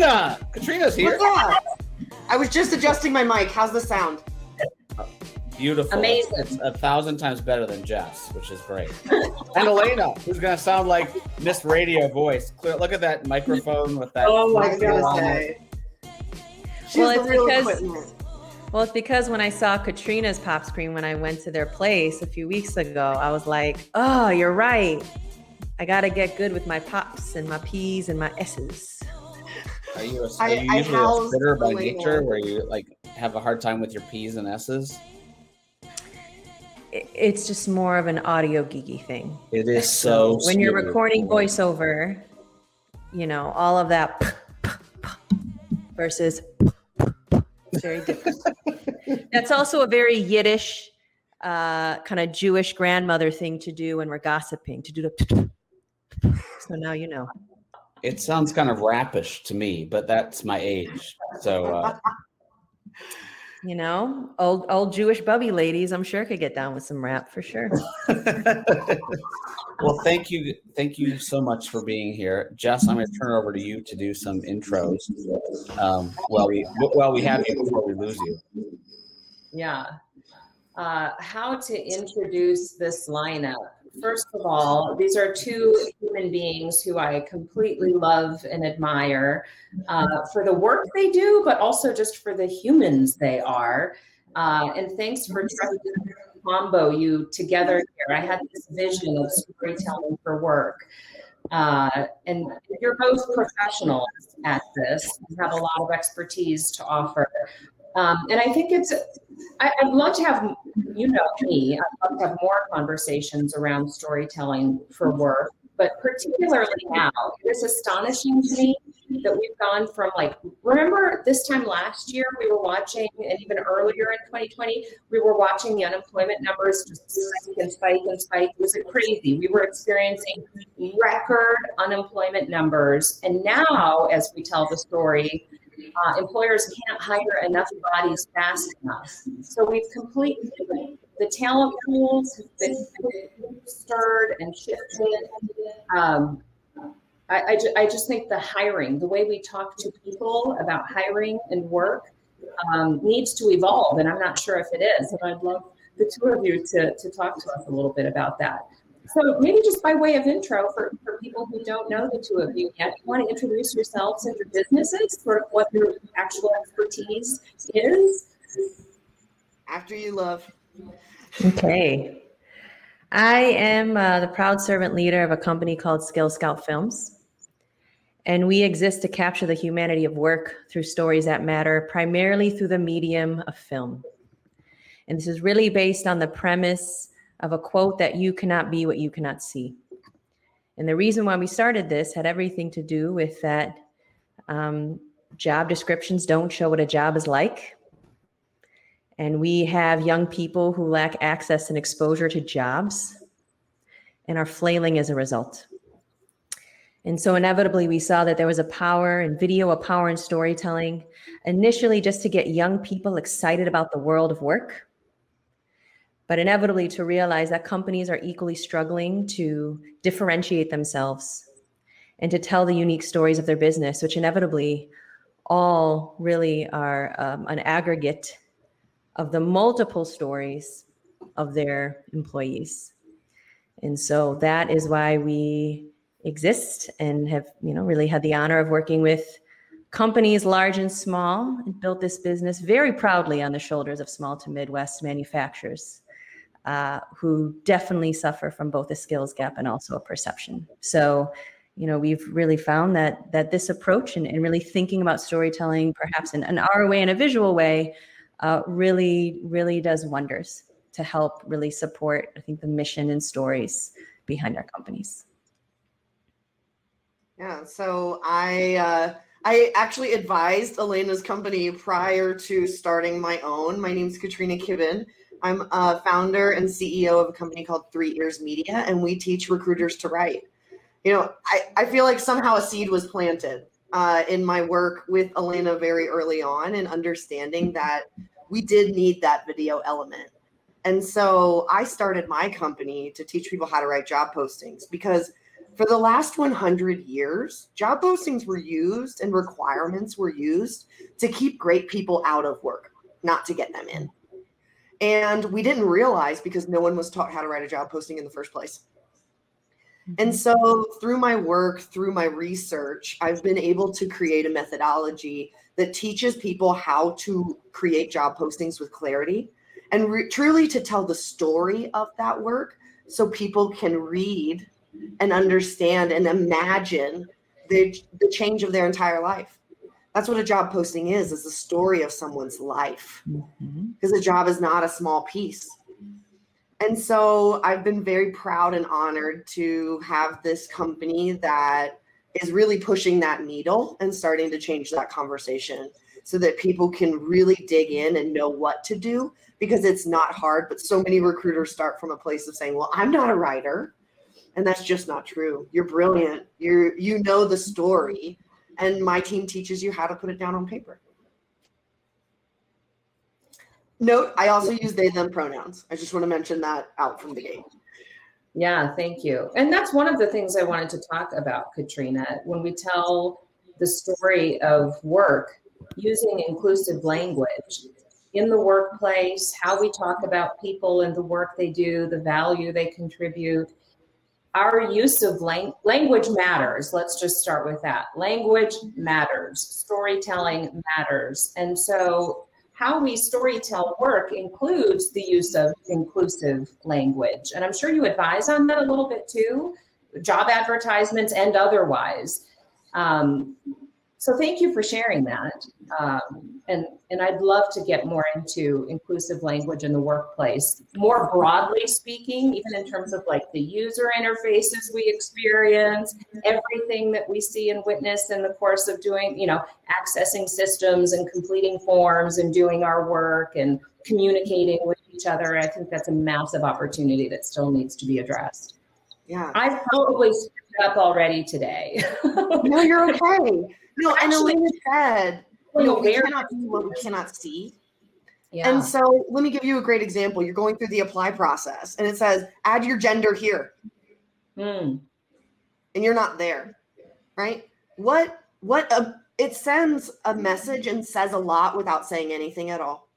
Katrina. Katrina's here. What's? I was just adjusting my mic. How's the sound? Beautiful. Amazing. It's a thousand times better than Jess, which is great. and Elena, who's gonna sound like Miss Radio voice. Clear. Look at that microphone with that. Oh, I was gonna say. She's Well, it's real because- equipment. Well, it's because when I saw Katrina's pop screen when I went to their place a few weeks ago, I was like, oh, you're right. I got to get good with my pops and my P's and my S's. Are you, a, are you usually a spitter by nature, where you like have a hard time with your P's and S's? It's just more of an audio geeky thing. It is so. when you're recording voiceover, you know, all of that versus very different. That's also a very Yiddish, uh, kind of Jewish grandmother thing to do when we're gossiping, to do the. So now you know. It sounds kind of rappish to me, but that's my age. So uh, You know, old old Jewish bubby ladies, I'm sure could get down with some rap for sure. well, thank you, thank you so much for being here, Jess. I'm going to turn it over to you to do some intros. Um, while we while we have you before we lose you. Yeah. Uh, how to introduce this lineup. First of all, these are two human beings who I completely love and admire uh, for the work they do, but also just for the humans they are. Uh, and thanks for trying to combo you together here. I had this vision of storytelling for work. Uh, and you're both professionals at this. You have a lot of expertise to offer. Um, and I think it's, I, I'd love to have, you know me, I'd love to have more conversations around storytelling for work, but particularly now, it is astonishing to me that we've gone from like, remember this time last year, we were watching, and even earlier in 2020, we were watching the unemployment numbers just spike and spike and spike. It was crazy. We were experiencing record unemployment numbers. And now, as we tell the story, uh, employers can't hire enough bodies fast enough. So we've completely, the talent pools have been stirred and shifted. Um, I, I, ju- I just think the hiring, the way we talk to people about hiring and work um, needs to evolve. And I'm not sure if it is. And I'd love the two of you to, to talk to us a little bit about that. So maybe just by way of intro for, for people who don't know the two of you yet, you want to introduce yourselves and your businesses, sort of what your actual expertise is. After you love. Okay. I am uh, the proud servant leader of a company called Skill Scout Films. And we exist to capture the humanity of work through stories that matter, primarily through the medium of film. And this is really based on the premise of a quote that you cannot be what you cannot see. And the reason why we started this had everything to do with that um, job descriptions don't show what a job is like. And we have young people who lack access and exposure to jobs and are flailing as a result. And so inevitably, we saw that there was a power in video, a power in storytelling, initially just to get young people excited about the world of work, but inevitably to realize that companies are equally struggling to differentiate themselves and to tell the unique stories of their business, which inevitably all really are um, an aggregate of the multiple stories of their employees. And so that is why we exist and have, you know, really had the honor of working with companies large and small and built this business very proudly on the shoulders of small to Midwest manufacturers uh, who definitely suffer from both a skills gap and also a perception. So, you know, we've really found that that this approach and, and really thinking about storytelling, perhaps in an our way, in a visual way, uh, really, really does wonders to help really support, I think, the mission and stories behind our companies. Yeah, so I uh, I actually advised Elena's company prior to starting my own. My name's Katrina Kibben. I'm a founder and CEO of a company called Three Ears Media, and we teach recruiters to write. You know, I, I feel like somehow a seed was planted uh, in my work with Elena very early on and understanding that we did need that video element. And so I started my company to teach people how to write job postings because For the last 100 years, job postings were used and requirements were used to keep great people out of work, not to get them in. And we didn't realize because no one was taught how to write a job posting in the first place. Mm-hmm. And so, through my work, through my research, I've been able to create a methodology that teaches people how to create job postings with clarity and re- truly to tell the story of that work so people can read and understand and imagine the, the change of their entire life. That's what a job posting is, is the story of someone's life. Mm-hmm. Because a job is not a small piece. And so I've been very proud and honored to have this company that is really pushing that needle and starting to change that conversation so that people can really dig in and know what to do because it's not hard. But so many recruiters start from a place of saying, Well, I'm not a writer. And that's just not true. You're brilliant. You're you know the story. And my team teaches you how to put it down on paper. Note, I also use they them pronouns. I just want to mention that out from the gate. Yeah, thank you. And that's one of the things I wanted to talk about, Katrina. When we tell the story of work using inclusive language in the workplace, how we talk about people and the work they do, the value they contribute, our use of lang- language matters. Let's just start with that. Language matters, storytelling matters. And so how we storytell work includes the use of inclusive language. And I'm sure you advise on that a little bit too, job advertisements and otherwise. Um, so thank you for sharing that. Um, and, and I'd love to get more into inclusive language in the workplace, more broadly speaking, even in terms of like the user interfaces we experience, everything that we see and witness in the course of doing, you know, accessing systems and completing forms and doing our work and communicating with each other. I think that's a massive opportunity that still needs to be addressed. Yeah. I've probably up already today. no, you're okay. No, and Elena said, you know, we cannot do what we cannot see. yeah. And so let me give you a great example. You're going through the apply process and it says, add your gender here, Mm, and you're not there. Right? What what a, it sends a message and says a lot without saying anything at all.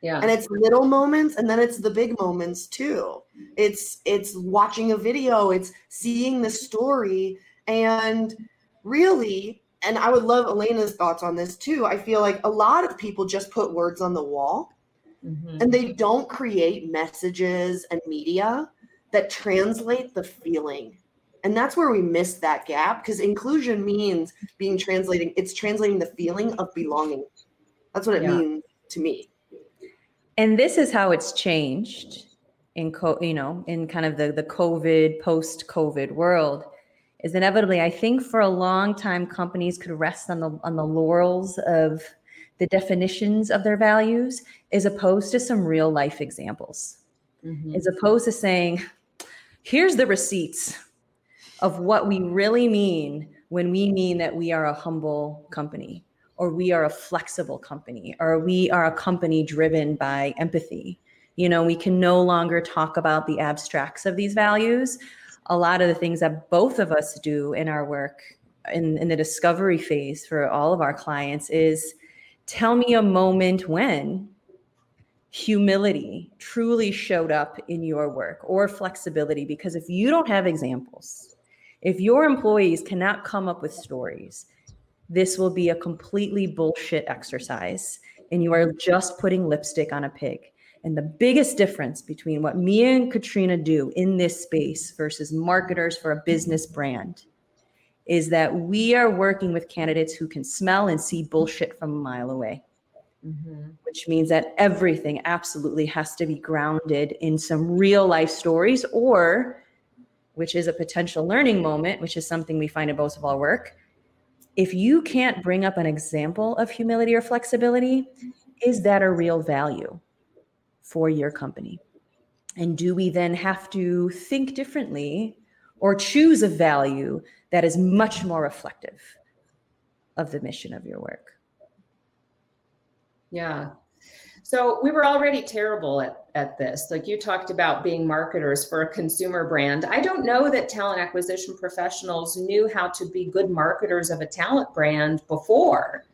yeah. and it's little moments and then it's the big moments too it's it's watching a video it's seeing the story and really and i would love elena's thoughts on this too. I feel like a lot of people just put words on the wall Mhm. and they don't create messages and media that translate the feeling. And that's where we miss that gap because inclusion means being translating it's translating the feeling of belonging. That's what it Yeah. means to me. And this is how it's changed in co- you know in kind of the the covid post covid world is inevitably i think for a long time companies could rest on the on the laurels of the definitions of their values as opposed to some real life examples Mhm. as opposed to saying here's the receipts of what we really mean when we mean that we are a humble company or we are a flexible company or we are a company driven by empathy you know we can no longer talk about the abstracts of these values a lot of the things that both of us do in our work in, in the discovery phase for all of our clients is tell me a moment when humility truly showed up in your work or flexibility. Because if you don't have examples if your employees cannot come up with stories this will be a completely bullshit exercise and you are just putting lipstick on a pig and the biggest difference between what me and katrina do in this space versus marketers for a business brand is that we are working with candidates who can smell and see bullshit from a mile away Mhm. which means that everything absolutely has to be grounded in some real life stories or which is a potential learning moment which is something we find in most of our work if you can't bring up an example of humility or flexibility is that a real value for your company and do we then have to think differently or choose a value that is much more reflective of the mission of your work Yeah. So we were already terrible at, at this. Like you talked about being marketers for a consumer brand. I don't know that talent acquisition professionals knew how to be good marketers of a talent brand before.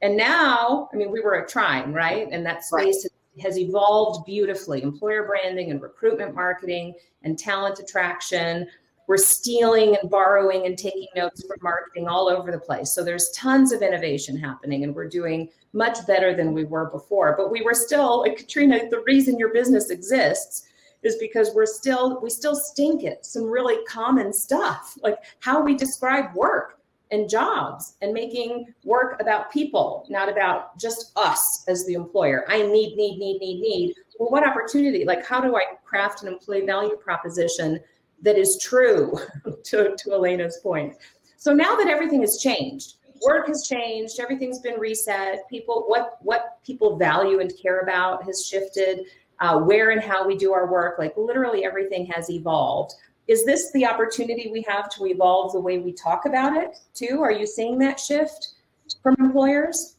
And now, I mean, we were trying, right? And that space right. has evolved beautifully. Employer branding and recruitment marketing and talent attraction we're stealing and borrowing and taking notes from marketing all over the place. So there's tons of innovation happening, and we're doing much better than we were before. But we were still, uh, Katrina, the reason your business exists is because we're still we still stink at some really common stuff, like how we describe work and jobs and making work about people, not about just us as the employer. I need, need, need, need, need. Well, what opportunity? Like, how do I craft an employee value proposition that is true to, to Elena's point. So now that everything has changed, work has changed, everything's been reset, people what what people value and care about has shifted, uh, where and how we do our work, like literally everything has evolved. Is this the opportunity we have to evolve the way we talk about it too? Are you seeing that shift from employers?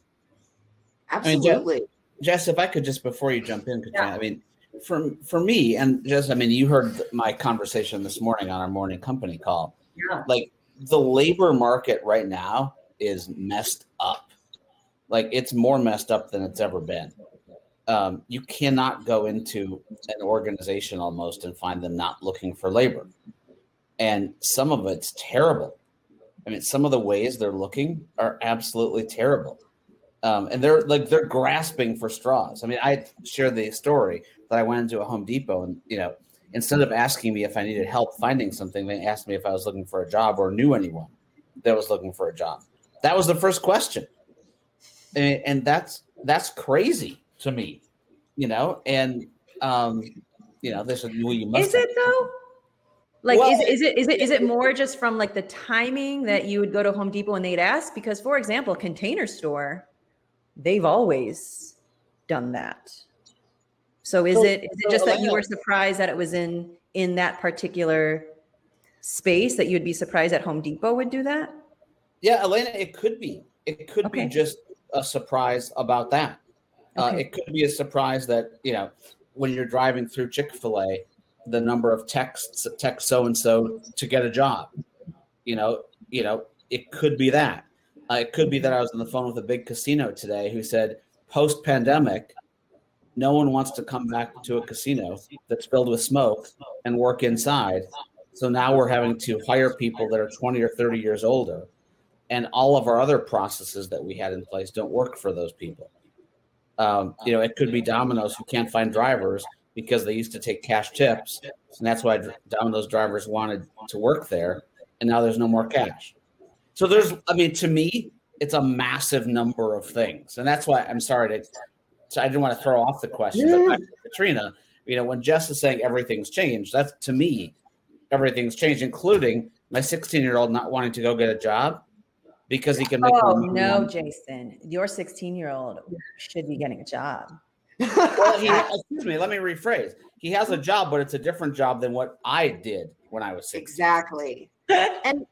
Absolutely. I mean, Jess, if I could just before you jump in, Katrina, yeah. I mean, for for me and Jess, i mean you heard my conversation this morning on our morning company call yeah. like the labor market right now is messed up like it's more messed up than it's ever been um, you cannot go into an organization almost and find them not looking for labor. And some of it's terrible. I mean some of the ways they're looking are absolutely terrible. Um, and they're like they're grasping for straws. I mean, I shared the story that I went into a Home Depot and you know instead of asking me if I needed help finding something, they asked me if I was looking for a job or knew anyone that was looking for a job. That was the first question, and, and that's that's crazy to me, you know. And um, you know, this is well, you must. Is it though? Like, well, is, is it is it is it more just from like the timing that you would go to Home Depot and they'd ask? Because, for example, Container Store they've always done that. So is so, it is it just that you were surprised that it was in in that particular space that you'd be surprised that Home Depot would do that? Yeah, Elena, it could be. It could okay. be just a surprise about that. Uh, okay. Uh, it could be a surprise that you know when you're driving through Chick Fil A, the number of texts text so and so to get a job. You know, you know, it could be that. Uh, it could be that I was on the phone with a big casino today who said, post pandemic, no one wants to come back to a casino that's filled with smoke and work inside. So now we're having to hire people that are 20 or 30 years older. And all of our other processes that we had in place don't work for those people. Um, you know, it could be Domino's who can't find drivers because they used to take cash tips. And that's why Domino's drivers wanted to work there. And now there's no more cash. So there's, I mean, to me, it's a massive number of things, and that's why I'm sorry to. So I didn't want to throw off the question, yeah. but Katrina, you know, when Jess is saying everything's changed, that's to me, everything's changed, including my 16 year old not wanting to go get a job because he can make. Oh no, Jason, your 16 year old should be getting a job. well, he, excuse me. Let me rephrase. He has a job, but it's a different job than what I did when I was 16. Exactly. and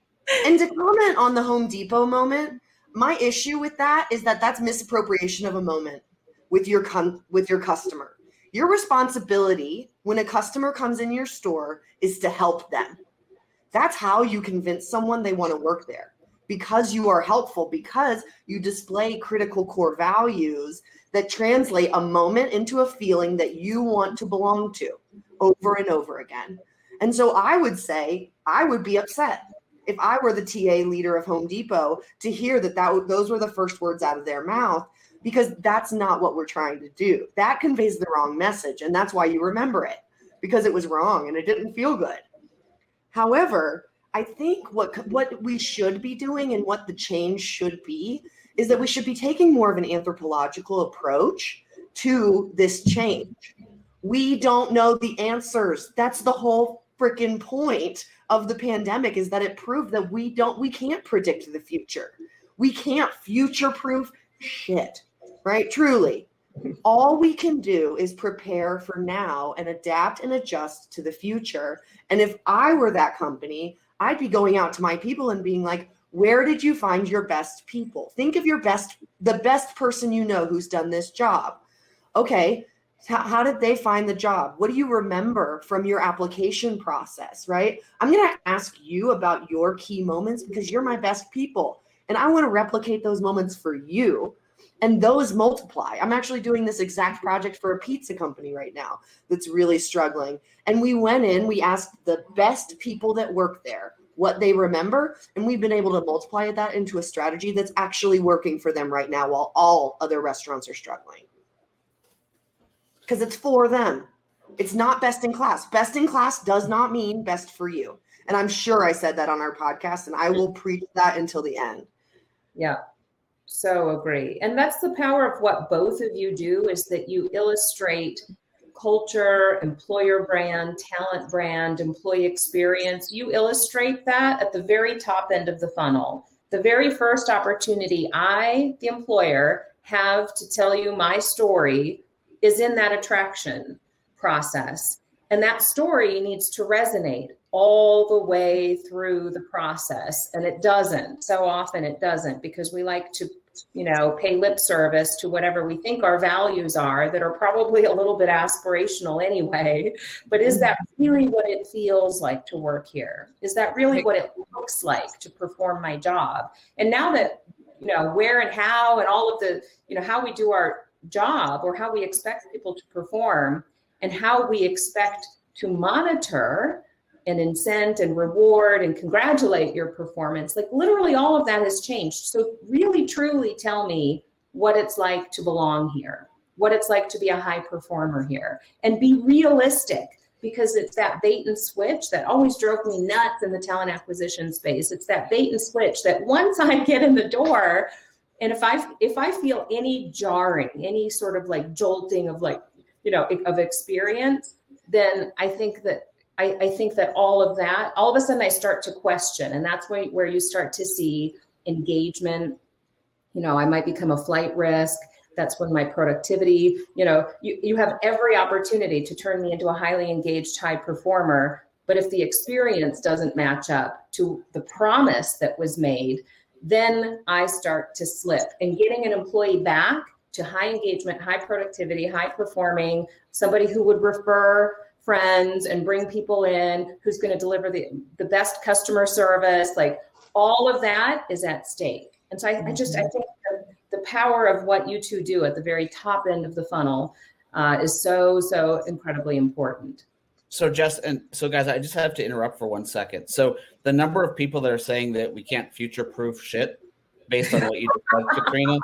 and to comment on the Home Depot moment, my issue with that is that that's misappropriation of a moment with your con- with your customer. Your responsibility when a customer comes in your store is to help them. That's how you convince someone they want to work there because you are helpful, because you display critical core values that translate a moment into a feeling that you want to belong to over and over again. And so I would say I would be upset if I were the TA leader of Home Depot to hear that, that those were the first words out of their mouth because that's not what we're trying to do. That conveys the wrong message and that's why you remember it because it was wrong and it didn't feel good. However, I think what what we should be doing and what the change should be is that we should be taking more of an anthropological approach to this change. We don't know the answers. That's the whole freaking point of the pandemic is that it proved that we don't we can't predict the future. We can't future proof shit. Right? Truly. All we can do is prepare for now and adapt and adjust to the future. And if I were that company, I'd be going out to my people and being like, where did you find your best people? Think of your best, the best person you know who's done this job. okay, how, how did they find the job? What do you remember from your application process, right? I'm going to ask you about your key moments because you're my best people. And I want to replicate those moments for you. And those multiply. I'm actually doing this exact project for a pizza company right now that's really struggling. And we went in, we asked the best people that work there what they remember, and we've been able to multiply that into a strategy that's actually working for them right now while all other restaurants are struggling because it's for them. It's not best in class. Best in class does not mean best for you. And I'm sure I said that on our podcast, and I will preach that until the end. Yeah. So agree. And that's the power of what both of you do is that you illustrate culture, employer brand, talent brand, employee experience. You illustrate that at the very top end of the funnel. The very first opportunity I, the employer, have to tell you my story is in that attraction process. And that story needs to resonate all the way through the process. And it doesn't. So often it doesn't because we like to, you know, pay lip service to whatever we think our values are that are probably a little bit aspirational anyway. But is that really what it feels like to work here? Is that really what it looks like to perform my job? And now that, you know, where and how and all of the, you know, how we do our job or how we expect people to perform and how we expect to monitor and incent and reward and congratulate your performance. Like literally all of that has changed. So really truly tell me what it's like to belong here what it's like to be a high performer here and be realistic because it's that bait and switch that always drove me nuts in the talent acquisition space. It's that bait and switch that once i get in the door and if i if i feel any jarring any sort of like jolting of like you know of experience then i think that I, I think that all of that all of a sudden i start to question and that's where, where you start to see engagement. You know i might become a flight risk. That's when my productivity you know you, you have every opportunity to turn me into a highly engaged high performer. But if the experience doesn't match up to the promise that was made then I start to slip. And getting an employee back to high engagement, high productivity, high performing, somebody who would refer friends and bring people in, who's going to deliver the, the best customer service, like all of that is at stake. And so I, I just, I mm-hmm. think the, the, power of what you two do at the very top end of the funnel uh, is so, so incredibly important. So just and so guys, I just have to interrupt for one second. So the number of people that are saying that we can't future proof shit based on what you just said, Katrina,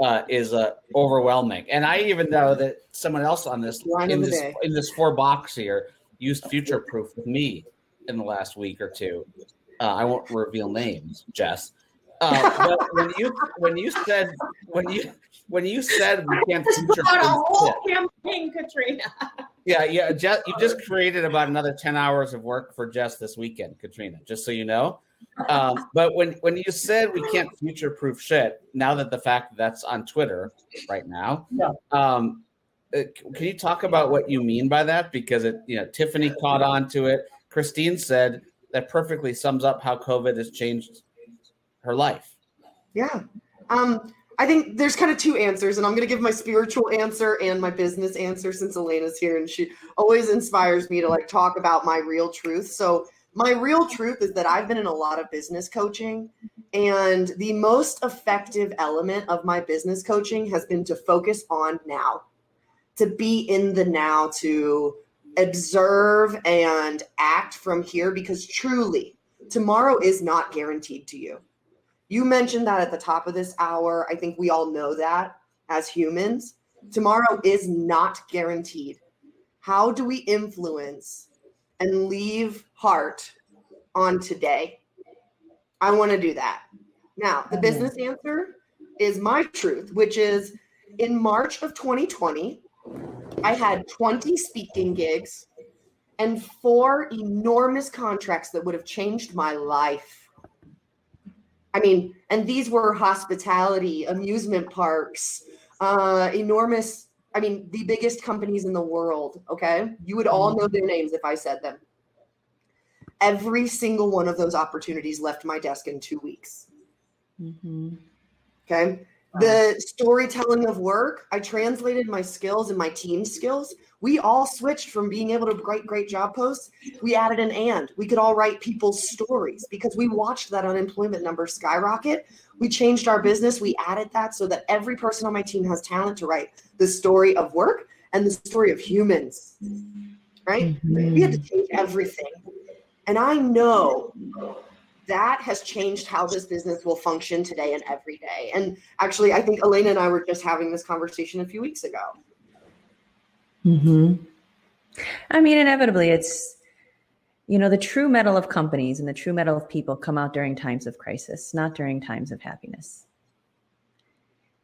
uh, is uh, overwhelming. And I even know that someone else on this in this day. in this four box here used future proof with me in the last week or two. Uh, I won't reveal names, Jess. Uh, but when you when you said when you when you said we can't future proof a whole campaign, Katrina. Yeah, yeah. Jess, you just created about another ten hours of work for Jess this weekend, Katrina. Just so you know. Um, but when when you said we can't future proof shit, now that the fact that that's on Twitter right now, yeah. um, uh, can you talk about what you mean by that? Because it, you know, Tiffany caught on to it. Christine said that perfectly sums up how COVID has changed her life. Yeah. Um, I think there's kind of two answers, and I'm going to give my spiritual answer and my business answer since Elena's here, and she always inspires me to like talk about my real truth. So, my real truth is that I've been in a lot of business coaching, and the most effective element of my business coaching has been to focus on now, to be in the now, to observe and act from here, because truly, tomorrow is not guaranteed to you you mentioned that at the top of this hour. I think we all know that as humans. Tomorrow is not guaranteed. How do we influence and leave heart on today? I want to do that. Now, the business answer is my truth, which is in March of 2020, I had 20 speaking gigs and four enormous contracts that would have changed my life I mean, and these were hospitality, amusement parks, uh, enormous. I mean, the biggest companies in the world. Okay, you would all know their names if I said them. Every single one of those opportunities left my desk in two weeks. Mm-hmm. Okay, the storytelling of work, I translated my skills and my team skills. We all switched from being able to write great job posts. We added an and. We could all write people's stories because we watched that unemployment number skyrocket. We changed our business. We added that so that every person on my team has talent to write the story of work and the story of humans. Right? Mm-hmm. We had to change everything. And I know that has changed how this business will function today and every day. And actually, I think Elena and I were just having this conversation a few weeks ago. Hmm. I mean, inevitably, it's you know the true mettle of companies and the true mettle of people come out during times of crisis, not during times of happiness.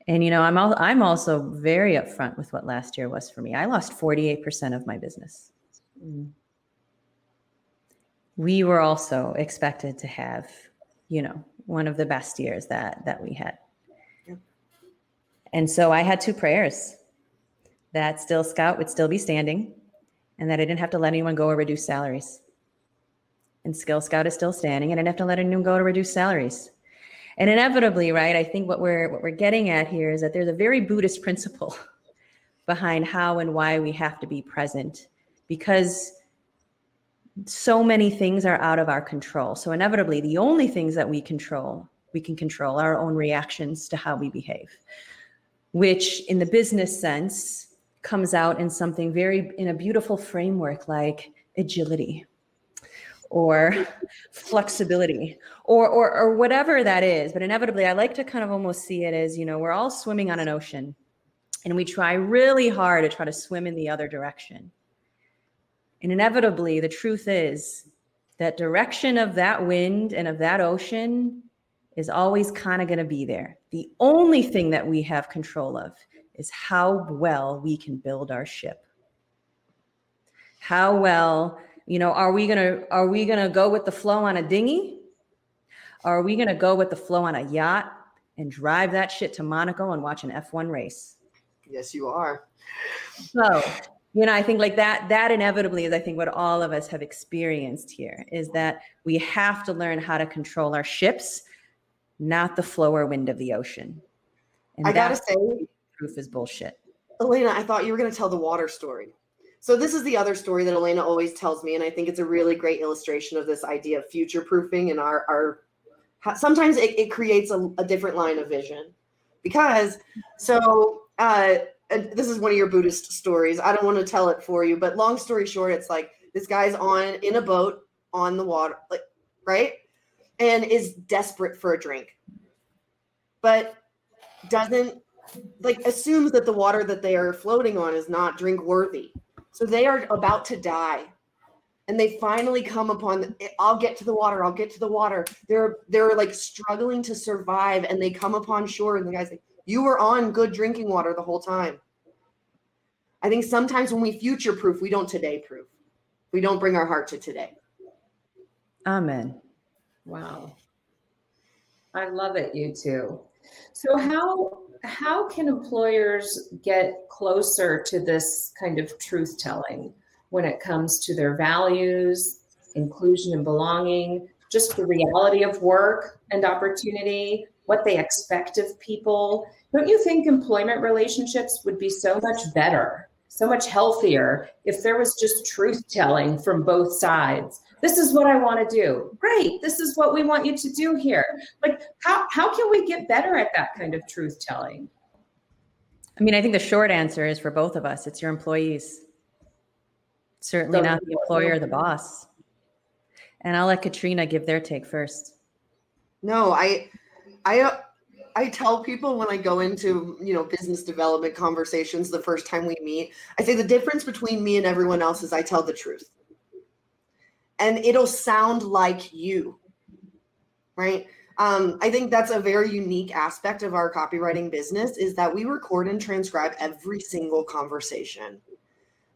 And you know, I'm al- I'm also very upfront with what last year was for me. I lost 48% of my business. Mm we were also expected to have, you know, one of the best years that that we had. And so I had two prayers that Skill Scout would still be standing and that I didn't have to let anyone go or reduce salaries. And Skill Scout is still standing and I have to let anyone go to reduce salaries. And inevitably, right, I think what we're what we're getting at here is that there's a very Buddhist principle behind how and why we have to be present because so many things are out of our control. So inevitably, the only things that we control, we can control our own reactions to how we behave, which in the business sense comes out in something very in a beautiful framework like agility or flexibility or, or or whatever that is but inevitably i like to kind of almost see it as you know we're all swimming on an ocean and we try really hard to try to swim in the other direction and inevitably, the truth is that direction of that wind and of that ocean is always kind of going to be there. The only thing that we have control of is how well we can build our ship. How well, you know, are we to are we to go with the flow on a dinghy? Are we to go with the flow on a yacht and drive that shit to Monaco and watch an F1 race? Yes, you are. So, you know i think like that that inevitably is i think what all of us have experienced here is that we have to learn how to control our ships not the flow or wind of the ocean and i gotta say proof is bullshit elena i thought you were to tell the water story so this is the other story that elena always tells me and i think it's a really great illustration of this idea of future proofing and our our sometimes it, it creates a, a different line of vision because so uh this is one of your Buddhist stories. I don't want to tell it for you, but long story short, it's like this guy's on in a boat on the water, like right, and is desperate for a drink, but doesn't like assumes that the water that they are floating on is not drink worthy. So they are about to die. And they finally come upon the, I'll get to the water, I'll get to the water. They're they're like struggling to survive and they come upon shore and the guy's like, you were on good drinking water the whole time. I think sometimes when we future proof, we don't today proof. We don't bring our heart to today. Amen. Wow. I love it, you two. So how how can employers get closer to this kind of truth telling when it comes to their values, inclusion and belonging, just the reality of work and opportunity, what they expect of people. Don't you think employment relationships would be so much better, so much healthier if there was just truth telling from both sides? This is what I want to do. Great. This is what we want you to do here. Like, how, how can we get better at that kind of truth telling? I mean, I think the short answer is for both of us it's your employees, certainly so, not the employer or the boss. And I'll let Katrina give their take first. No, I I I tell people when I go into, you know, business development conversations the first time we meet, I say the difference between me and everyone else is I tell the truth. And it'll sound like you. Right? Um, I think that's a very unique aspect of our copywriting business is that we record and transcribe every single conversation.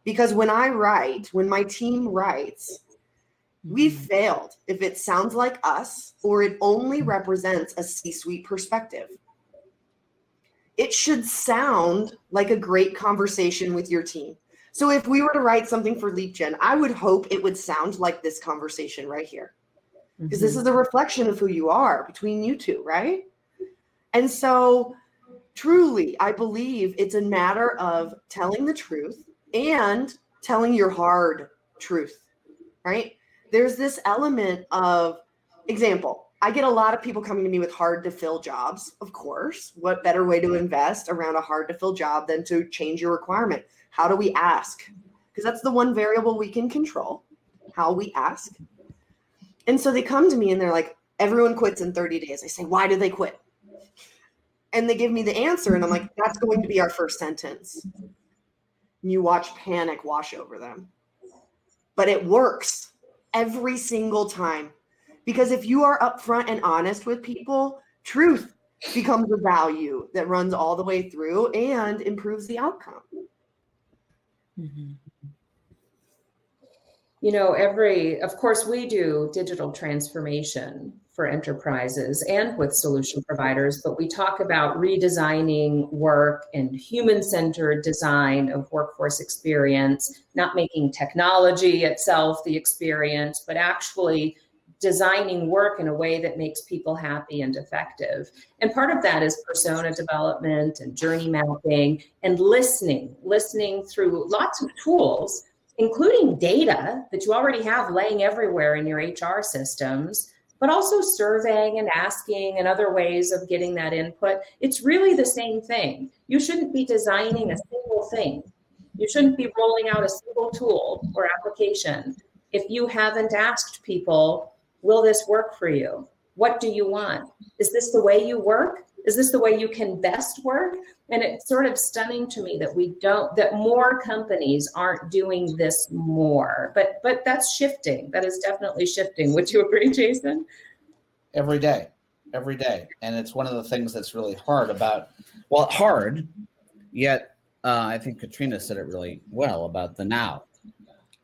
Because when I write, when my team writes, we mm-hmm. failed if it sounds like us or it only mm-hmm. represents a C suite perspective. It should sound like a great conversation with your team. So if we were to write something for Leapgen, I would hope it would sound like this conversation right here. Because mm-hmm. this is a reflection of who you are between you two, right? And so truly, I believe it's a matter of telling the truth and telling your hard truth, right? There's this element of example. I get a lot of people coming to me with hard to fill jobs, of course. What better way to invest around a hard to fill job than to change your requirement? How do we ask? Because that's the one variable we can control, how we ask. And so they come to me and they're like, everyone quits in 30 days. I say, why do they quit? And they give me the answer, and I'm like, that's going to be our first sentence. And you watch panic wash over them. But it works every single time. Because if you are upfront and honest with people, truth becomes a value that runs all the way through and improves the outcome. Mm-hmm. You know, every, of course, we do digital transformation for enterprises and with solution providers, but we talk about redesigning work and human centered design of workforce experience, not making technology itself the experience, but actually designing work in a way that makes people happy and effective. And part of that is persona development and journey mapping and listening, listening through lots of tools, including data that you already have laying everywhere in your HR systems. But also surveying and asking and other ways of getting that input. It's really the same thing. You shouldn't be designing a single thing. You shouldn't be rolling out a single tool or application if you haven't asked people Will this work for you? What do you want? Is this the way you work? Is this the way you can best work? And it's sort of stunning to me that we don't that more companies aren't doing this more. But but that's shifting. That is definitely shifting. Would you agree, Jason? Every day. Every day. And it's one of the things that's really hard about well, hard, yet uh, I think Katrina said it really well about the now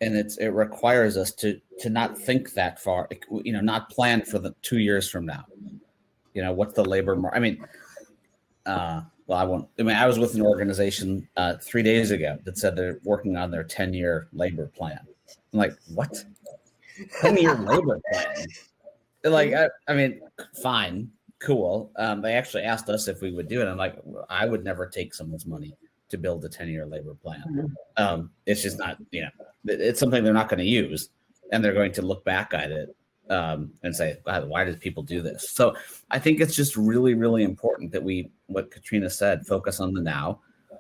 and it's it requires us to to not think that far you know not plan for the two years from now you know what's the labor market i mean uh well i won't i mean i was with an organization uh three days ago that said they're working on their 10 year labor plan. I'm like what? 10 year labor plan? Like I, I mean fine cool. Um they actually asked us if we would do it. I'm like i would never take someone's money to build a 10 year labor plan. Mm-hmm. Um, it's just not, you know, it's something they're not going to use and they're going to look back at it um, and say, why did people do this? So I think it's just really, really important that we, what Katrina said, focus on the now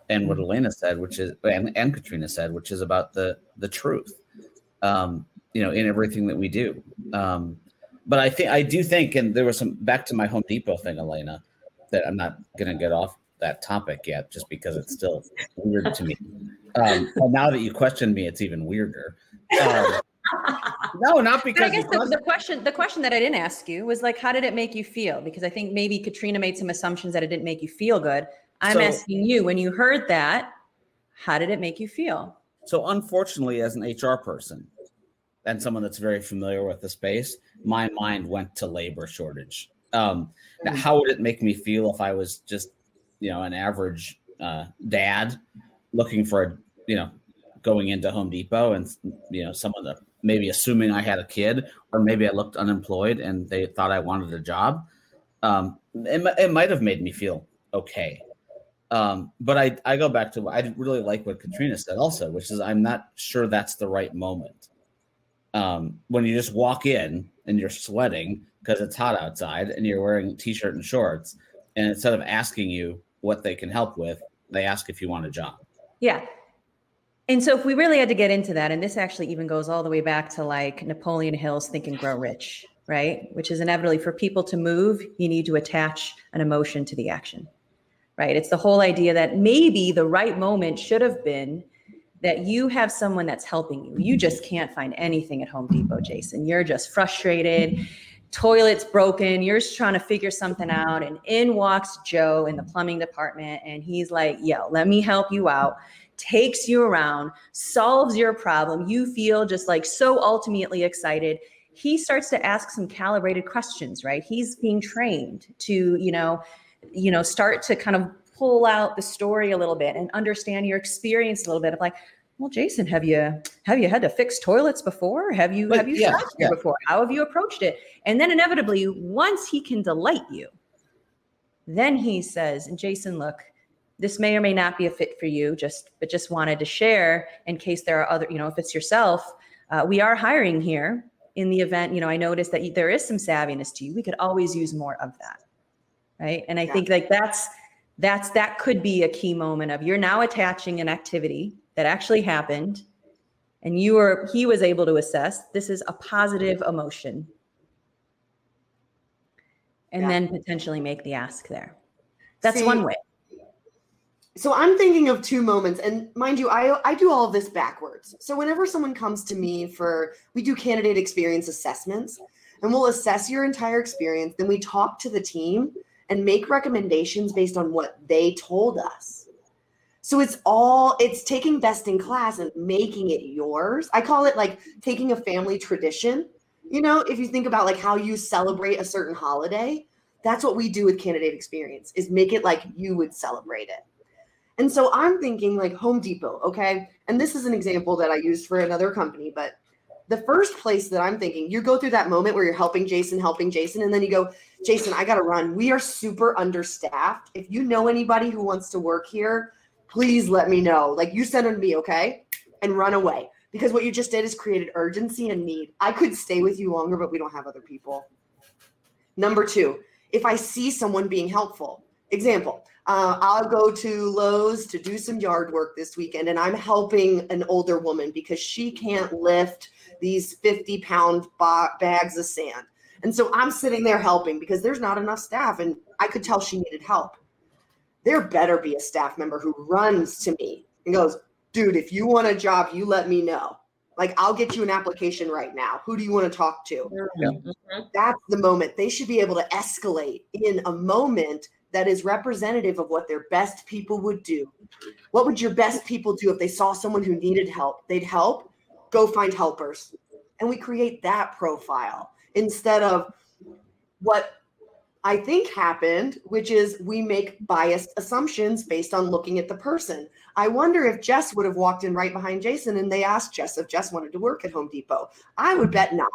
and what. Elena said, which is, and, and Katrina said, which is about the, the truth, um, you know, in everything that we do. Um, but I think, I do think, and there was some, back to my Home Depot thing, Elena, that I'm not going to get off that topic yet, just because it's still weird to me. Um, now that you question me, it's even weirder. Um, no, not because. I guess the, the, question, the question that I didn't ask you was like, how did it make you feel? Because I think maybe Katrina made some assumptions that it didn't make you feel good. I'm so, asking you, when you heard that, how did it make you feel? So, unfortunately, as an HR person and someone that's very familiar with the space, my mind went to labor shortage. Um, mm. how would it make me feel if I was just you know an average uh, dad looking for a you know going into Home Depot and you know someone that maybe assuming I had a kid or maybe I looked unemployed and they thought I wanted a job. Um, it, it might have made me feel okay. Um, but I, I go back to I really like what Katrina said also, which is I'm not sure that's the right moment. Um, when you just walk in and you're sweating because it's hot outside and you're wearing t-shirt and shorts, and instead of asking you what they can help with, they ask if you want a job. Yeah. And so if we really had to get into that, and this actually even goes all the way back to like Napoleon Hill's Think and Grow Rich, right? Which is inevitably for people to move, you need to attach an emotion to the action, right? It's the whole idea that maybe the right moment should have been that you have someone that's helping you. You just can't find anything at Home Depot, Jason. You're just frustrated toilet's broken you're just trying to figure something out and in walks joe in the plumbing department and he's like yo let me help you out takes you around solves your problem you feel just like so ultimately excited he starts to ask some calibrated questions right? He's being trained to you know you know start to kind of pull out the story a little bit and understand your experience a little bit of like well jason have you have you had to fix toilets before? Have you but, have you yeah, yeah. before? How have you approached it? And then inevitably once he can delight you Then he says, and Jason, look, this may or may not be a fit for you, just but just wanted to share in case there are other, you know, if it's yourself, uh, we are hiring here in the event, you know, I noticed that there is some savviness to you. We could always use more of that. Right. And I yeah. think like that's that's that could be a key moment of you're now attaching an activity that actually happened and you were he was able to assess this is a positive emotion and yeah. then potentially make the ask there that's See, one way so i'm thinking of two moments and mind you i i do all of this backwards. So whenever someone comes to me for we do candidate experience assessments and we'll assess your entire experience then we talk to the team and make recommendations based on what they told us. So it's all it's taking best in class and making it yours. I call it like taking a family tradition. You know if you think about like how you celebrate a certain holiday that's what we do with candidate experience is make it like you would celebrate it and so I'm thinking like Home Depot, okay? And this is an example that I used for another company, but the first place that I'm thinking, you go through that moment where you're helping Jason, helping Jason, and then you go, Jason, I got to run. We are super understaffed. If you know anybody who wants to work here, please let me know. Like you send them to me, okay? And run away. Because what you just did is created urgency and need. I could stay with you longer, but we don't have other people. Number two, if I see someone being helpful, example, uh, I'll go to Lowe's to do some yard work this weekend, and I'm helping an older woman because she can't lift these 50 pound ba- bags of sand. And so I'm sitting there helping because there's not enough staff, and I could tell she needed help. There better be a staff member who runs to me and goes, Dude, if you want a job, you let me know. Like, I'll get you an application right now. Who do you want to talk to? Mm-hmm. That's the moment. They should be able to escalate in a moment that is representative of what their best people would do. What would your best people do if they saw someone who needed help? They'd help, go find helpers. And we create that profile instead of what I think happened, which is we make biased assumptions based on looking at the person. I wonder if Jess would have walked in right behind Jason and they asked Jess if Jess wanted to work at Home Depot. I would bet not.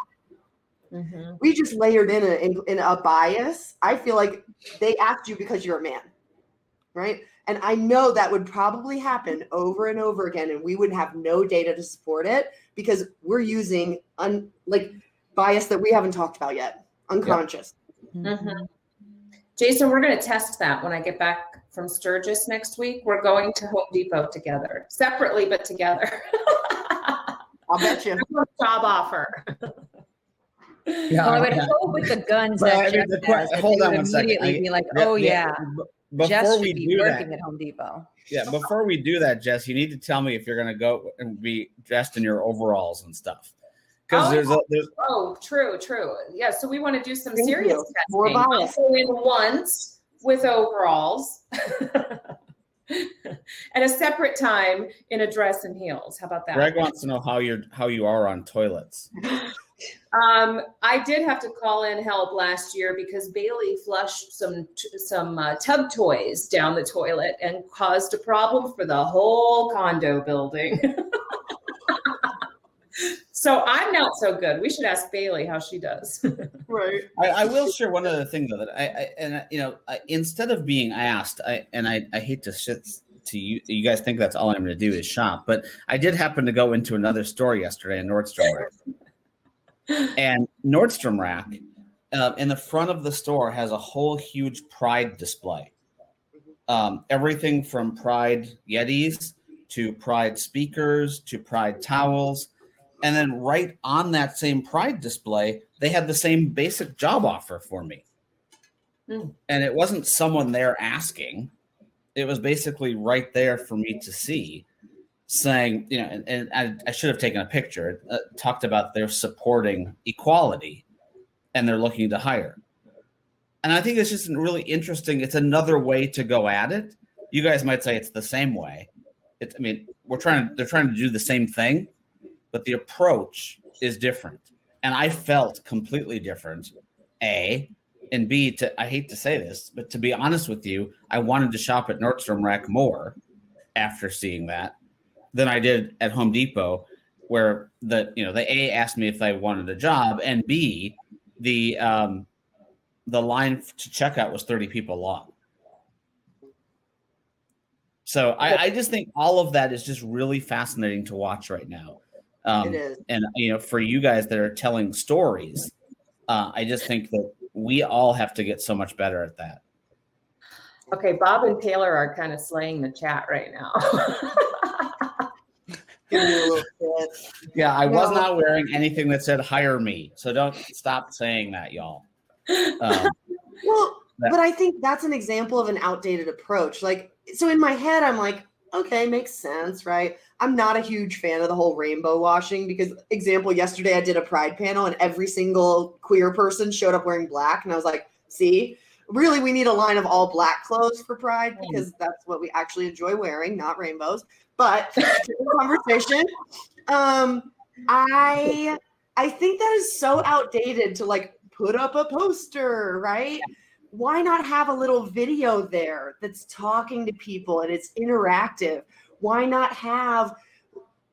Mm-hmm. We just layered in a, in, in a bias. I feel like they asked you because you're a man, right? And I know that would probably happen over and over again, and we would have no data to support it because we're using un, like bias that we haven't talked about yet, unconscious. Mm-hmm. Jason, we're going to test that when I get back from Sturgis next week. We're going to Home Depot together, separately but together. I'll bet you. Job offer. Yeah, well, I would yeah. hope with the guns but, that I mean, Jeff has, hold on one second. Immediately be like, oh yeah, before Jess we be do working that, at Home Depot. Yeah, before we do that, Jess, you need to tell me if you're going to go and be dressed in your overalls and stuff. Because oh, there's a there's oh, true, true. Yeah, so we want to do some Thank serious you. testing. More also in once with overalls. At a separate time in a dress and heels. How about that? Greg wants to know how you're how you are on toilets. Um, I did have to call in help last year because Bailey flushed some some uh, tub toys down the toilet and caused a problem for the whole condo building. so I'm not so good. We should ask Bailey how she does. right. I, I, will share one other thing though that I, I and you know I, instead of being asked, I and I, I hate to shit to you. You guys think that's all I'm going to do is shop, but I did happen to go into another store yesterday in Nordstrom and Nordstrom Rack uh, in the front of the store has a whole huge Pride display. Um, everything from Pride Yetis to Pride speakers to Pride towels. And then right on that same Pride display, they had the same basic job offer for me. Mm. And it wasn't someone there asking, it was basically right there for me to see saying, you know, and, and I, I, should have taken a picture, uh, talked about they're supporting equality and they're looking to hire. And I think it's just really interesting. It's another way to go at it. You guys might say it's the same way. It's, I mean, we're trying to, they're trying to do the same thing, but the approach is different. And I felt completely different. A, and B, to, I hate to say this, but to be honest with you, I wanted to shop at Nordstrom Rack more after seeing that than I did at Home Depot, where the you know the A asked me if I wanted a job, and B the um, the line to checkout was thirty people long. So I, I, just think all of that is just really fascinating to watch right now. Um. And you know, for you guys that are telling stories, uh, I just think that we all have to get so much better at that. Okay, Bob and Taylor are kind of slaying the chat right now. yeah, I was not wearing anything that said "hire me," so don't stop saying that, y'all. Um, well, that, but I think that's an example of an outdated approach. Like, so in my head, I'm like, okay, makes sense, right? I'm not a huge fan of the whole rainbow washing because, example, yesterday I did a pride panel and every single queer person showed up wearing black, and I was like, see, really, we need a line of all black clothes for pride because that's what we actually enjoy wearing, not rainbows. But conversation, um, I I think that is so outdated to like put up a poster, right? Why not have a little video there that's talking to people and it's interactive? Why not have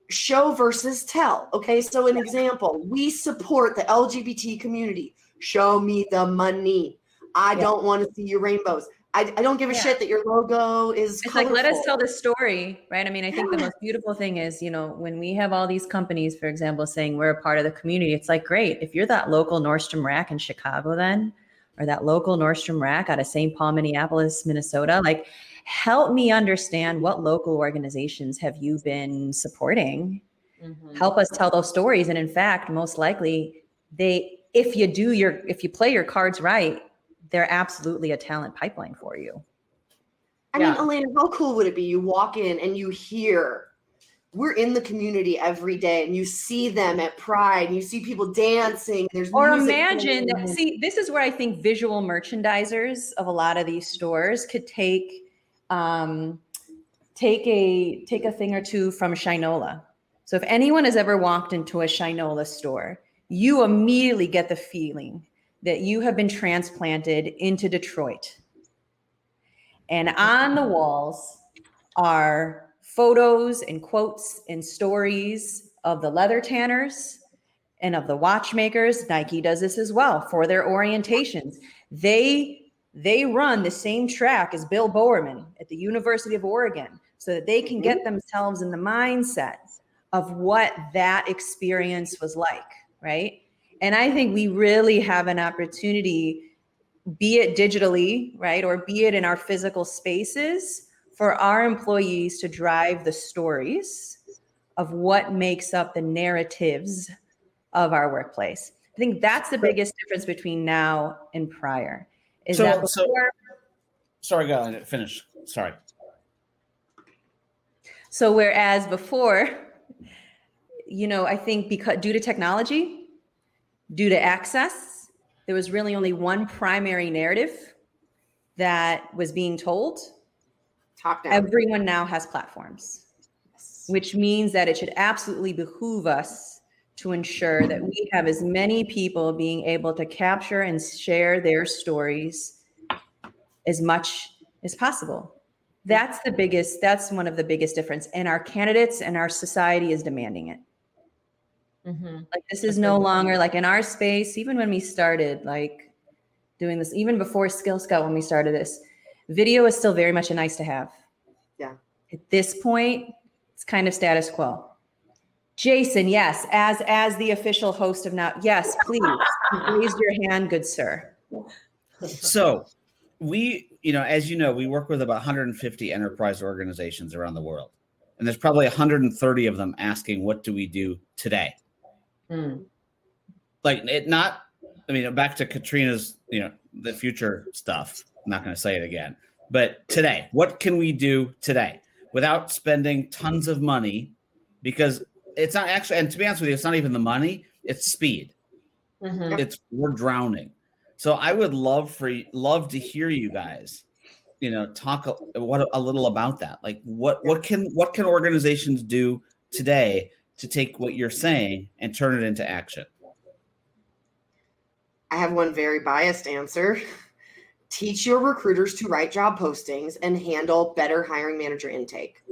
show versus tell? Okay, so an example, we support the LGBT community. Show me the money. I yeah. don't want to see your rainbows. I, I don't give a yeah. shit that your logo is. It's colorful. like let us tell the story, right? I mean, I think the most beautiful thing is, you know, when we have all these companies, for example, saying we're a part of the community, it's like great. If you're that local Nordstrom rack in Chicago, then, or that local Nordstrom rack out of St. Paul, Minneapolis, Minnesota, like help me understand what local organizations have you been supporting. Mm-hmm. Help us tell those stories. And in fact, most likely they if you do your if you play your cards right, they're absolutely a talent pipeline for you. I yeah. mean, Elena, how cool would it be? You walk in and you hear we're in the community every day and you see them at pride and you see people dancing there's or imagine that see this is where i think visual merchandisers of a lot of these stores could take um take a take a thing or two from shinola so if anyone has ever walked into a shinola store you immediately get the feeling that you have been transplanted into Detroit. And on the walls are photos and quotes and stories of the leather tanners and of the watchmakers. Nike does this as well for their orientations. They they run the same track as Bill Bowerman at the University of Oregon so that they can get mm-hmm. themselves in the mindset of what that experience was like, right? And I think we really have an opportunity, be it digitally, right, or be it in our physical spaces, for our employees to drive the stories of what makes up the narratives of our workplace. I think that's the biggest difference between now and prior. Is so, that before, so, sorry, go ahead, finish. Sorry. So whereas before, you know, I think because due to technology, due to access, there was really only one primary narrative that was being told. Top down. Everyone now has platforms, yes. which means that it should absolutely behoove us to ensure that we have as many people being able to capture and share their stories as much as possible. That's the biggest, that's one of the biggest difference. And our candidates and our society is demanding it. Mm-hmm. Like this is no longer like in our space, even when we started like doing this, even before Skill Scout, when we started this, video is still very much a nice to have. Yeah. At this point, it's kind of status quo. Jason, yes, as as the official host of now, yes, please raise your hand, good sir. So we, you know, as you know, we work with about 150 enterprise organizations around the world. And there's probably 130 of them asking, what do we do today? Mm. Like it not, I mean, back to Katrina's, you know, the future stuff. I'm not going to say it again. But today, what can we do today without spending tons of money? Because it's not actually, and to be honest with you, it's not even the money, it's speed. Mm-hmm. It's we're drowning. So I would love for love to hear you guys, you know, talk a, what a little about that. Like what what can what can organizations do today to take what you're saying and turn it into action? I have one very biased answer. Teach your recruiters to write job postings and handle better hiring manager intake.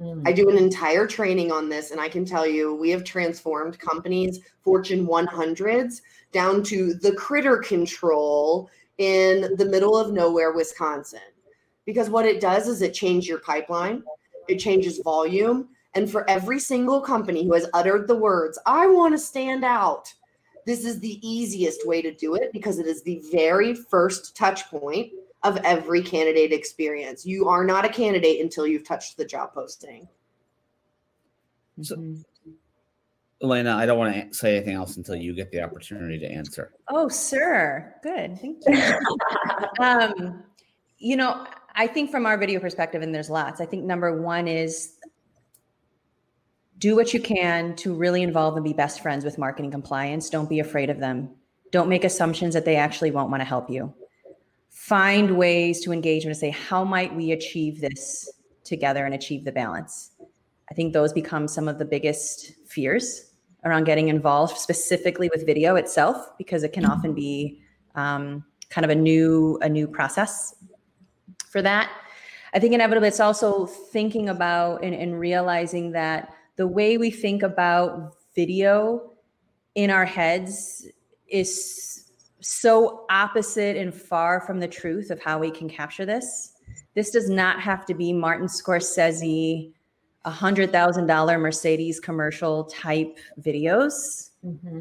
Mm. I do an entire training on this, and I can tell you we have transformed companies, Fortune 100s, down to the critter control in the middle of nowhere, Wisconsin. because what it does is it changes your pipeline, it changes volume. And for every single company who has uttered the words, I want to stand out, this is the easiest way to do it because it is the very first touch point of every candidate experience. You are not a candidate until you've touched the job posting. So. Elena, I don't want to say anything else until you get the opportunity to answer. Oh, sir. Good. Thank you. um, you know, I think from our video perspective, and there's lots, I think number one is do what you can to really involve and be best friends with marketing compliance. Don't be afraid of them. Don't make assumptions that they actually won't want to help you. Find ways to engage them to say, how might we achieve this together and achieve the balance? I think those become some of the biggest fears around getting involved, specifically with video itself, because it can often be um, kind of a new a new process for that. I think inevitably it's also thinking about and, and realizing that the way we think about video in our heads is so opposite and far from the truth of how we can capture this. This does not have to be Martin Scorsese a hundred thousand dollar Mercedes commercial type videos. Mm-hmm.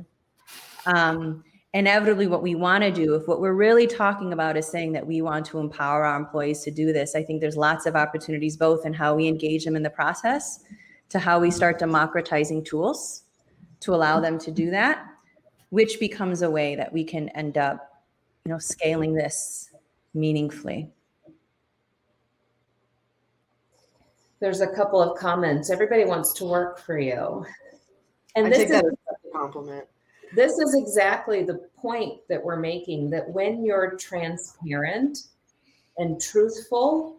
Um, inevitably, what we want to do, if what we're really talking about is saying that we want to empower our employees to do this, I think there's lots of opportunities both in how we engage them in the process, to how we start democratizing tools to allow them to do that, which becomes a way that we can end up, you know, scaling this meaningfully. there's a couple of comments. Everybody wants to work for you. And I this is a compliment. This is exactly the point that we're making that when you're transparent and truthful,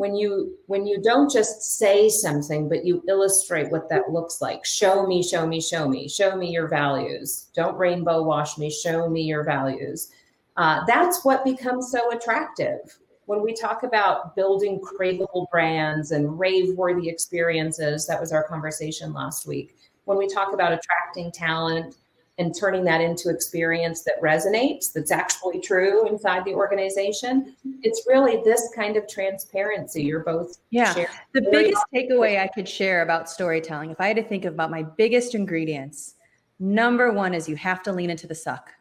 when you when you don't just say something but you illustrate what that looks like. Show me show me show me. Show me your values. Don't rainbow wash me. Show me your values. Uh, that's what becomes so attractive. When we talk about building craveable brands and rave worthy experiences, that was our conversation last week. When we talk about attracting talent and turning that into experience that resonates, that's actually true inside the organization, it's really this kind of transparency. You're both yeah. The biggest takeaway I could share about storytelling, if I had to think about my biggest ingredients, number one is you have to lean into the suck.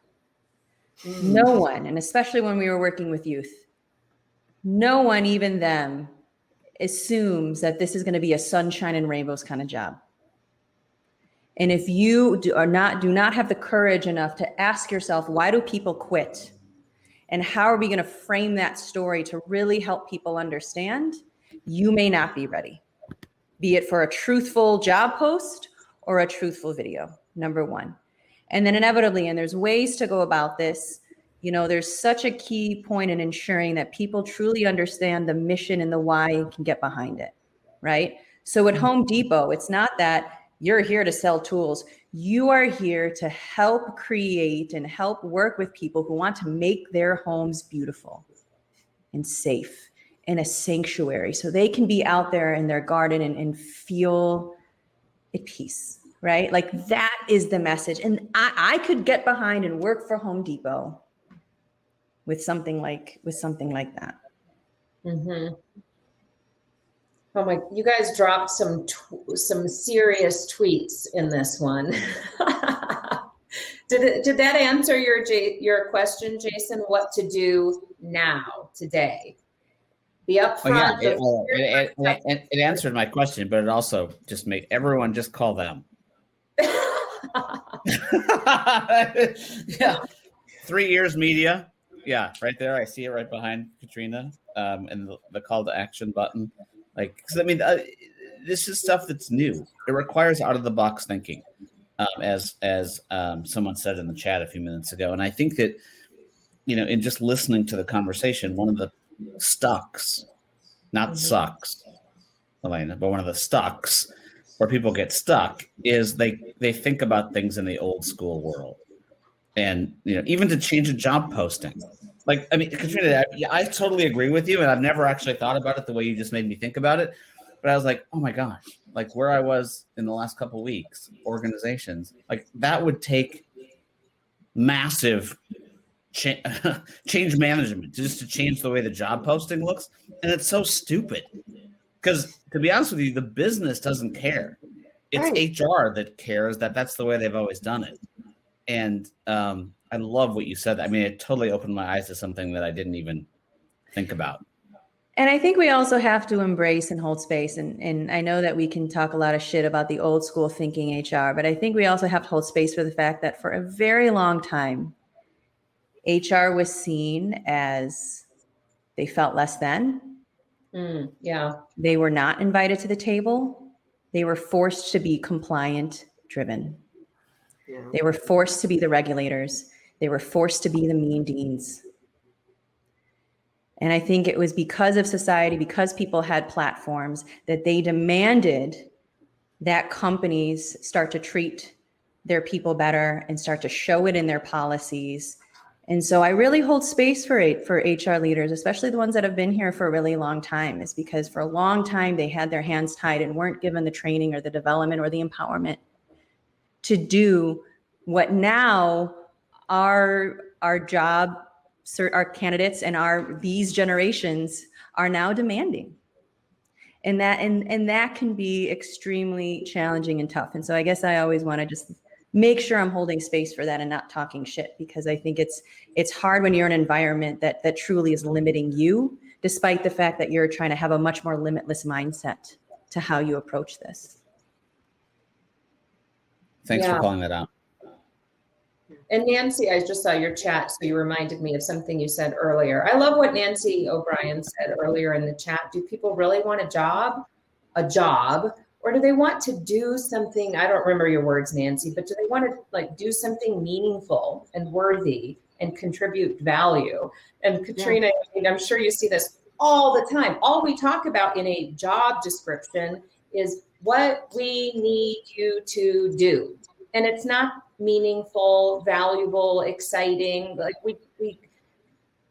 Mm. No one, and especially when we were working with youth, no one, even them, assumes that this is going to be a sunshine and rainbows kind of job. And if you do, are not do not have the courage enough to ask yourself, why do people quit? And how are we going to frame that story to really help people understand? You may not be ready, be it for a truthful job post or a truthful video, number one. And then inevitably, and there's ways to go about this you know there's such a key point in ensuring that people truly understand the mission and the why and can get behind it right so at hmm. home depot it's not that you're here to sell tools you are here to help create and help work with people who want to make their homes beautiful and safe in a sanctuary so they can be out there in their garden and, and feel at peace right like that is the message and I, I could get behind and work for home depot with something like with something like that. Mm-hmm. Oh my! You guys dropped some tw- some serious tweets in this one. did it, did that answer your J- your question, Jason? What to do now today? The upfront. Oh, yeah, it, it, it, it, answered my question, but it also just made everyone just call them. yeah, three years media yeah, right there. I see it right behind Katrina, um, and the, the call to action button. Like, because I mean, uh, this is stuff that's new. It requires out of the box thinking, um, as as um, someone said in the chat a few minutes ago. And I think that you know, in just listening to the conversation, one of the stucks, not mm-hmm. sucks, Elena, but one of the stucks where people get stuck is they they think about things in the old school world and you know even to change a job posting like i mean katrina I, I, totally agree with you and i've never actually thought about it the way you just made me think about it but i was like oh my gosh like where i was in the last couple weeks organizations like that would take massive cha- change management just to change the way the job posting looks, and it's so stupid. Because to be honest with you, the business doesn't care. It's right. HR that cares that that's the way they've always done it. And um, I love what you said. I mean, it totally opened my eyes to something that I didn't even think about. And I think we also have to embrace and hold space. And, and I know that we can talk a lot of shit about the old school thinking HR, but I think we also have to hold space for the fact that for a very long time, HR was seen as they felt less than. Mm, yeah. They were not invited to the table. They were forced to be compliant driven. Yeah. They were forced to be the regulators. They were forced to be the mean deans. And I think it was because of society, because people had platforms, that they demanded that companies start to treat their people better and start to show it in their policies. And so I really hold space for it for HR leaders, especially the ones that have been here for a really long time, is because for a long time they had their hands tied and weren't given the training or the development or the empowerment to do what now our our job our candidates and our these generations are now demanding. And that and and that can be extremely challenging and tough. And so i guess i always want to just make sure i'm holding space for that and not talking shit because i think it's it's hard when you're in an environment that that truly is limiting you despite the fact that you're trying to have a much more limitless mindset to how you approach this. Thanks yeah. for calling that out and Nancy, I just saw your chat, so you reminded me of something you said earlier. I love what Nancy O'Brien said earlier in the chat. Do people really want a job? A job? Or do they want to do something? I don't remember your words, Nancy, but do they want to like do something meaningful and worthy and contribute value? And Katrina, yeah. I mean, I'm sure you see this all the time. All we talk about in a job description is what we need you to do. And it's not meaningful, valuable, exciting. Like we we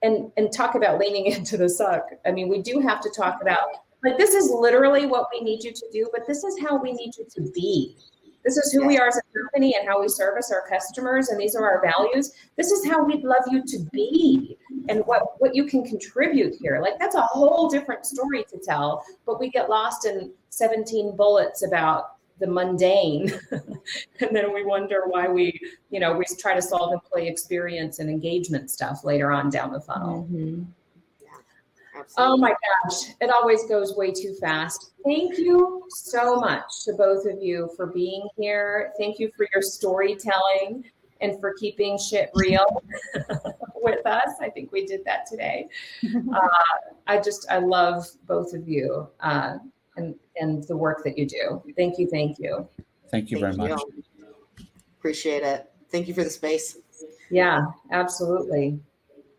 and and talk about leaning into the suck. I mean, we do have to talk about like this is literally what we need you to do, but this is how we need you to be. This is who we are as a company and how we service our customers, and these are our values. This is how we'd love you to be and what what you can contribute here. Like that's a whole different story to tell, but we get lost in 17 bullets about the mundane. And then we wonder why we you know we try to solve employee experience and engagement stuff later on down the funnel. Mm-hmm. yeah, oh my gosh it always goes way too fast. Thank you so much to both of you for being here. Thank you for your storytelling and for keeping shit real with us. I think we did that today. Uh, i just i love both of you. Uh, and, and the work that you do. Thank you. Thank you. Thank you very thank much. Appreciate it. Thank you for the space. Yeah, absolutely.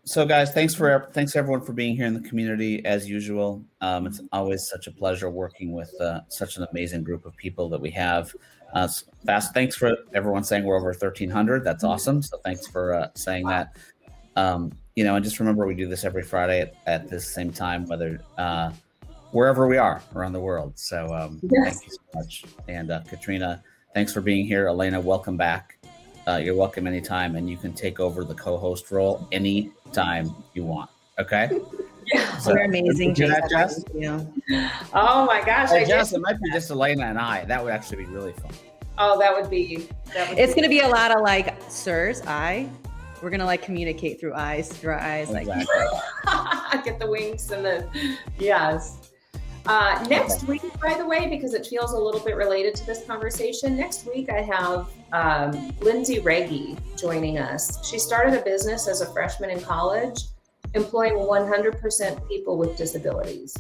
So, guys, thanks for thanks everyone for being here in the community as usual. Um, it's always such a pleasure working with uh, such an amazing group of people that we have. Uh, fast, thanks for everyone saying we're over 1,300. That's awesome. So, thanks for uh, saying that. Um, you know, and just remember we do this every Friday at, at this same time, whether uh, wherever we are around the world. So um, yes. thank you so much. And uh, Katrina, thanks for being here. Elena, welcome back. Uh, you're welcome anytime, and you can take over the co-host role anytime you want. Okay. Yeah, so, you're amazing. That, Jess? Oh my gosh! Hey, Jess, it might be just Elena and I. That would actually be really fun. Oh, that would be. That would it's going to be a lot of like, sirs, I. We're gonna like communicate through eyes, through our eyes, exactly. like get the winks and the yes. Uh, next week, by the way, because it feels a little bit related to this conversation, next week I have um, Lindsay Reggie joining us. She started a business as a freshman in college, employing 100% people with disabilities.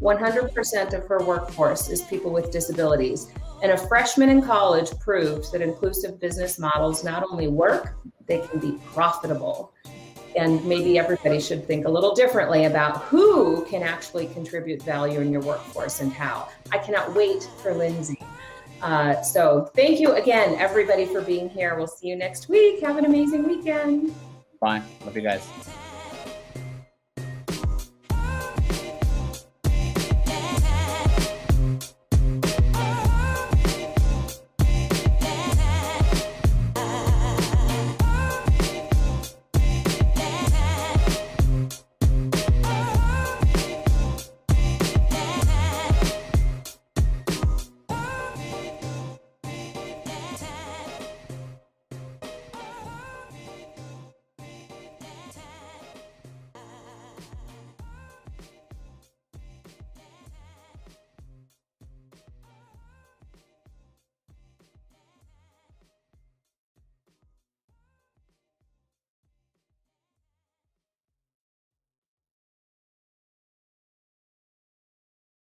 100% of her workforce is people with disabilities. And a freshman in college proved that inclusive business models not only work, they can be profitable and maybe everybody should think a little differently about who can actually contribute value in your workforce and how. I cannot wait for Lindsay. Uh, so thank you again, everybody, for being here. We'll see you next week. Have an amazing weekend. Bye. Love you guys.